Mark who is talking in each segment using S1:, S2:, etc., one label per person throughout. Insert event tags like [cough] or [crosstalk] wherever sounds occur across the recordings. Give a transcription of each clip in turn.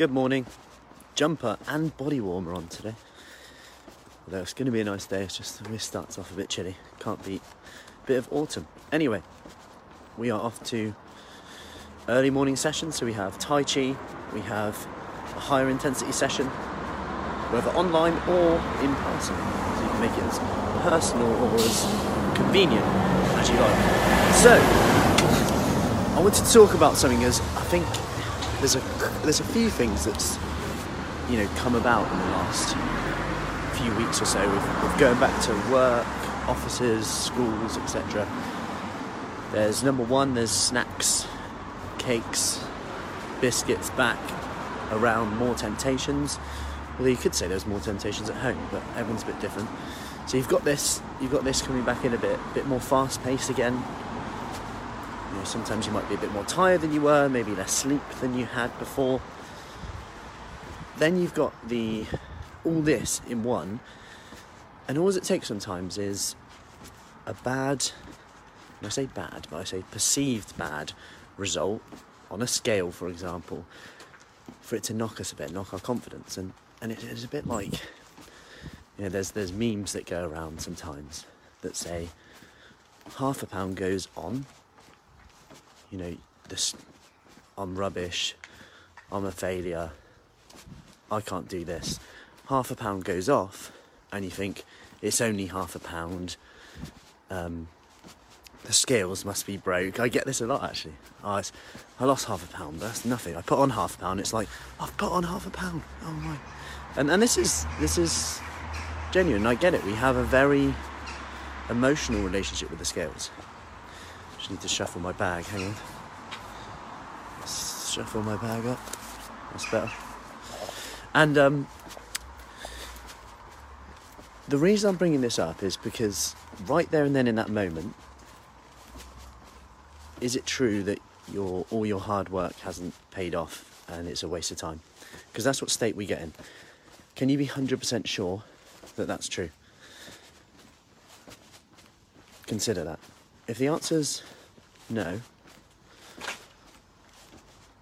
S1: Good morning. Jumper and body warmer on today. Although it's going to be a nice day, it's just it starts off a bit chilly. Can't beat a bit of autumn. Anyway, we are off to early morning session. So we have Tai Chi, we have a higher intensity session, whether online or in person. So you can make it as personal or as convenient as you like. So, I want to talk about something as I think there's a there's a few things that's you know come about in the last few weeks or so with, with going back to work, offices, schools, etc. There's number one, there's snacks, cakes, biscuits back around more temptations. Although you could say there's more temptations at home, but everyone's a bit different. So you've got this, you've got this coming back in a bit, a bit more fast paced again. Know, sometimes you might be a bit more tired than you were, maybe less sleep than you had before. Then you've got the all this in one, and all it takes sometimes is a bad, I say bad, but I say perceived bad result on a scale, for example, for it to knock us a bit, knock our confidence, and and it is a bit like, you know, there's there's memes that go around sometimes that say half a pound goes on you know, this, I'm rubbish, I'm a failure, I can't do this. Half a pound goes off, and you think it's only half a pound. Um, the scales must be broke. I get this a lot actually. Oh, I lost half a pound. That's nothing. I put on half a pound. It's like I've put on half a pound. Oh my! And and this is this is genuine. I get it. We have a very emotional relationship with the scales. Just need to shuffle my bag. Hang on. Shuffle my bag up. That's better. And um, the reason I'm bringing this up is because right there and then in that moment, is it true that your all your hard work hasn't paid off and it's a waste of time? Because that's what state we get in. Can you be 100% sure that that's true? Consider that. If the answer's no,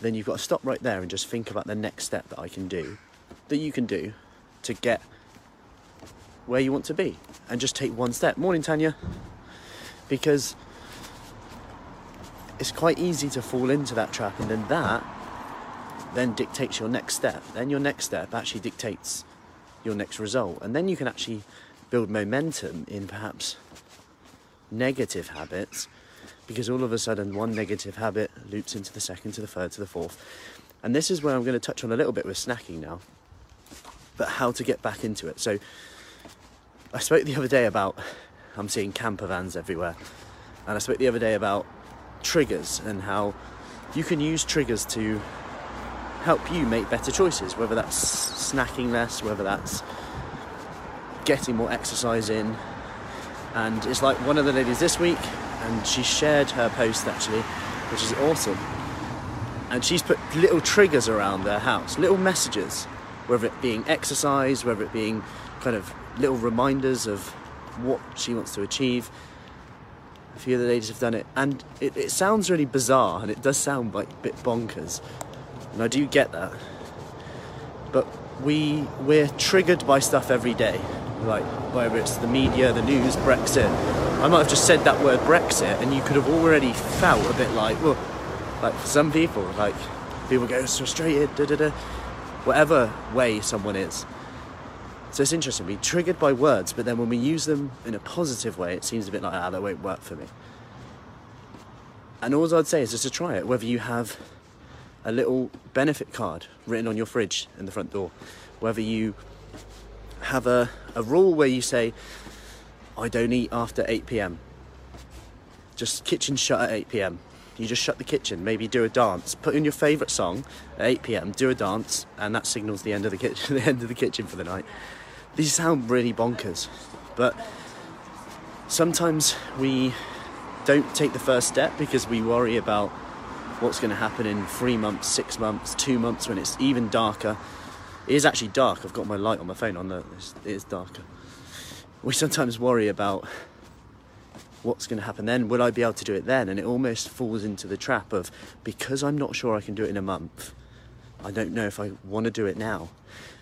S1: then you've got to stop right there and just think about the next step that I can do, that you can do to get where you want to be. And just take one step. Morning, Tanya. Because it's quite easy to fall into that trap, and then that then dictates your next step. Then your next step actually dictates your next result. And then you can actually build momentum in perhaps negative habits because all of a sudden one negative habit loops into the second to the third to the fourth. And this is where I'm going to touch on a little bit with snacking now, but how to get back into it. So I spoke the other day about I'm seeing camper vans everywhere, and I spoke the other day about triggers and how you can use triggers to help you make better choices, whether that's snacking less, whether that's getting more exercise in. And it's like one of the ladies this week, and she shared her post actually, which is awesome. And she's put little triggers around their house, little messages, whether it being exercise, whether it being kind of little reminders of what she wants to achieve. A few of the ladies have done it, and it, it sounds really bizarre, and it does sound like a bit bonkers, and I do get that. But we we're triggered by stuff every day, like whether it's the media, the news, Brexit. I might have just said that word Brexit, and you could have already felt a bit like, well, like for some people, like people get frustrated, da da da, whatever way someone is. So it's interesting. We triggered by words, but then when we use them in a positive way, it seems a bit like, ah, that won't work for me. And all I'd say is just to try it, whether you have a little benefit card written on your fridge in the front door, whether you have a, a rule where you say, I don't eat after 8 pm. Just kitchen shut at 8 pm. You just shut the kitchen, maybe do a dance, put in your favourite song at 8 pm, do a dance, and that signals the end of the kitchen, [laughs] the end of the kitchen for the night. These sound really bonkers, but sometimes we don't take the first step because we worry about what's going to happen in three months, six months, two months when it's even darker. It is actually dark. I've got my light on my phone on there. It is darker. We sometimes worry about what's going to happen then. Will I be able to do it then? And it almost falls into the trap of because I'm not sure I can do it in a month, I don't know if I want to do it now.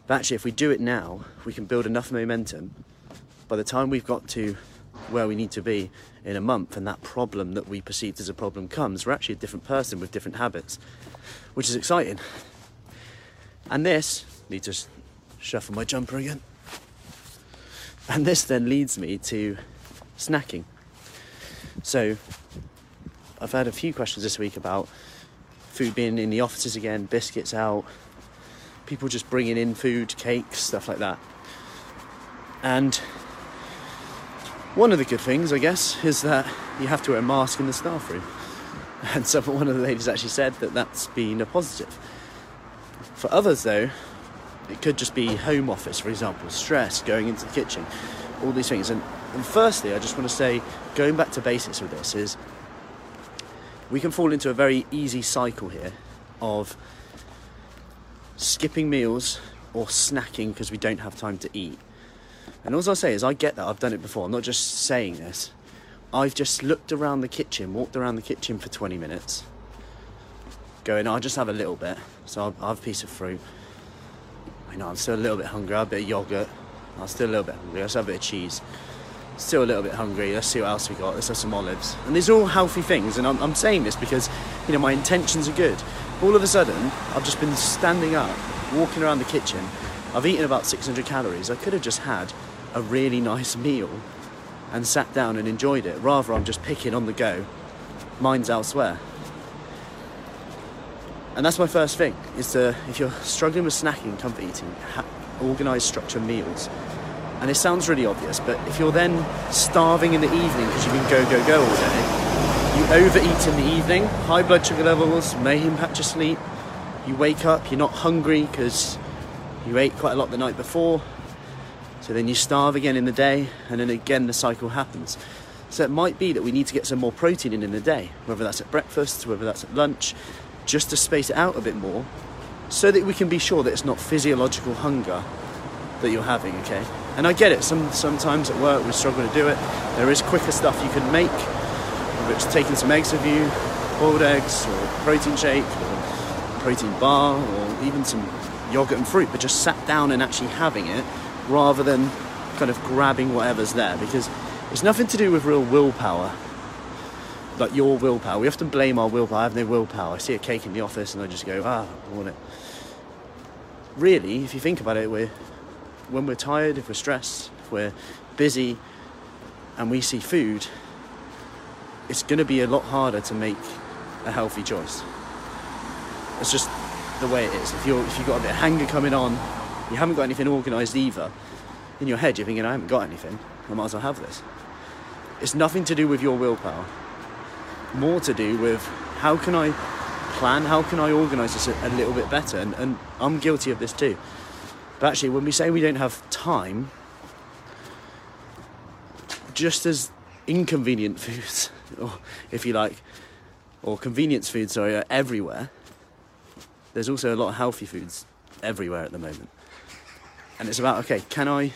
S1: But actually, if we do it now, we can build enough momentum. By the time we've got to where we need to be in a month and that problem that we perceived as a problem comes, we're actually a different person with different habits, which is exciting. And this, need to shuffle my jumper again. And this then leads me to snacking. So, I've had a few questions this week about food being in the offices again, biscuits out, people just bringing in food, cakes, stuff like that. And one of the good things, I guess, is that you have to wear a mask in the staff room. [laughs] And so one of the ladies actually said that that's been a positive. For others, though, it could just be home office, for example, stress, going into the kitchen, all these things. And, and firstly, I just want to say, going back to basics with this, is we can fall into a very easy cycle here of skipping meals or snacking because we don't have time to eat. And all I'll say is, I get that, I've done it before, I'm not just saying this. I've just looked around the kitchen, walked around the kitchen for 20 minutes, going, I'll just have a little bit. So I'll, I'll have a piece of fruit. I know I'm still a little bit hungry, I'll have a bit of yogurt, I'm still a little bit hungry, let's have a bit of cheese still a little bit hungry. Let's see what else we got. Let's have some olives. And these are all healthy things. And I'm, I'm saying this because, you know, my intentions are good. All of a sudden, I've just been standing up, walking around the kitchen. I've eaten about 600 calories. I could have just had a really nice meal and sat down and enjoyed it. Rather, I'm just picking on the go. Mine's elsewhere. And that's my first thing, is to, if you're struggling with snacking, comfort eating, ha- organise structured meals and it sounds really obvious, but if you're then starving in the evening because you've been go, go, go all day, you overeat in the evening, high blood sugar levels may impact your sleep. You wake up, you're not hungry because you ate quite a lot the night before. So then you starve again in the day, and then again the cycle happens. So it might be that we need to get some more protein in in the day, whether that's at breakfast, whether that's at lunch, just to space it out a bit more, so that we can be sure that it's not physiological hunger that you're having, okay? And I get it, some, sometimes at work we struggle to do it. There is quicker stuff you can make, whether it's taking some eggs with you, boiled eggs, or protein shake, or protein bar, or even some yogurt and fruit, but just sat down and actually having it rather than kind of grabbing whatever's there because it's nothing to do with real willpower like your willpower. We often blame our willpower. I have no willpower. I see a cake in the office and I just go, ah, I want it. Really, if you think about it, we're when we're tired, if we're stressed, if we're busy, and we see food, it's going to be a lot harder to make a healthy choice. It's just the way it is. If you're if you've got a bit of hunger coming on, you haven't got anything organised either. In your head, you're thinking, I haven't got anything. I might as well have this. It's nothing to do with your willpower. More to do with how can I plan, how can I organise this a, a little bit better, and, and I'm guilty of this too. But actually, when we say we don't have time, just as inconvenient [laughs] foods, or if you like, or convenience foods, sorry, are everywhere, there's also a lot of healthy foods everywhere at the moment. And it's about, okay, can I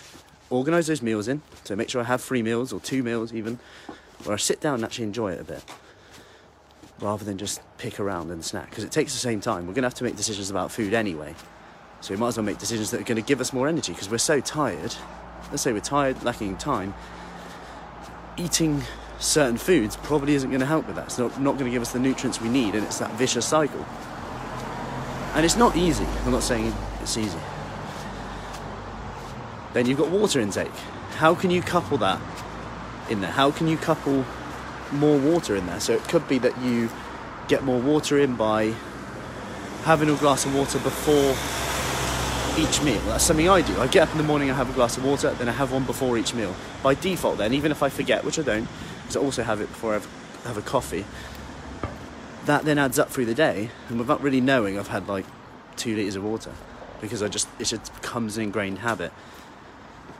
S1: organise those meals in to make sure I have three meals or two meals even, where I sit down and actually enjoy it a bit rather than just pick around and snack because it takes the same time. We're going to have to make decisions about food anyway. So we might as well make decisions that are going to give us more energy because we're so tired. Let's say we're tired, lacking time. Eating certain foods probably isn't going to help with that. It's not, not going to give us the nutrients we need, and it's that vicious cycle. And it's not easy. I'm not saying it's easy. Then you've got water intake. How can you couple that in there? How can you couple more water in there? So it could be that you get more water in by having a glass of water before each meal. That's something I do. I get up in the morning, I have a glass of water, then I have one before each meal. By default, then, even if I forget, which I don't, because I also have it before I have, have a coffee, that then adds up through the day, and without really knowing, I've had like two litres of water because I just it just becomes an ingrained habit.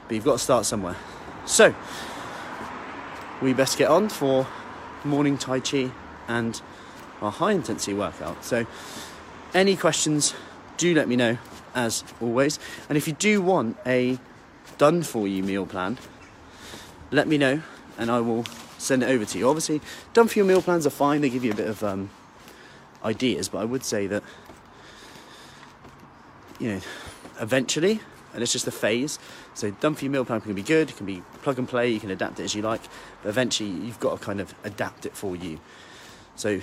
S1: But you've got to start somewhere. So we best get on for morning Tai Chi and our high intensity workout. So any questions, do let me know as always. And if you do want a done for you meal plan, let me know and I will send it over to you. Obviously, done for you meal plans are fine, they give you a bit of um, ideas, but I would say that you know, eventually, and it's just a phase. So you meal plan can be good, it can be plug and play, you can adapt it as you like, but eventually you've got to kind of adapt it for you. So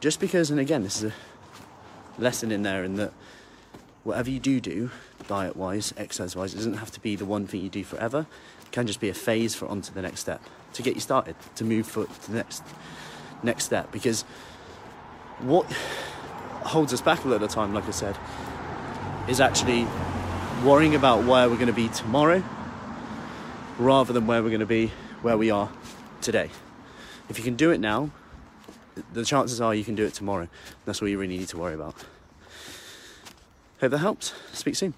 S1: just because, and again, this is a lesson in there in that whatever you do do, diet wise, exercise wise, it doesn't have to be the one thing you do forever. It can just be a phase for onto the next step to get you started, to move for to the next next step. Because what holds us back a lot of the time, like I said, is actually worrying about where we're going to be tomorrow rather than where we're going to be where we are today. If you can do it now, the chances are you can do it tomorrow. That's all you really need to worry about. Hope that helps. Speak soon.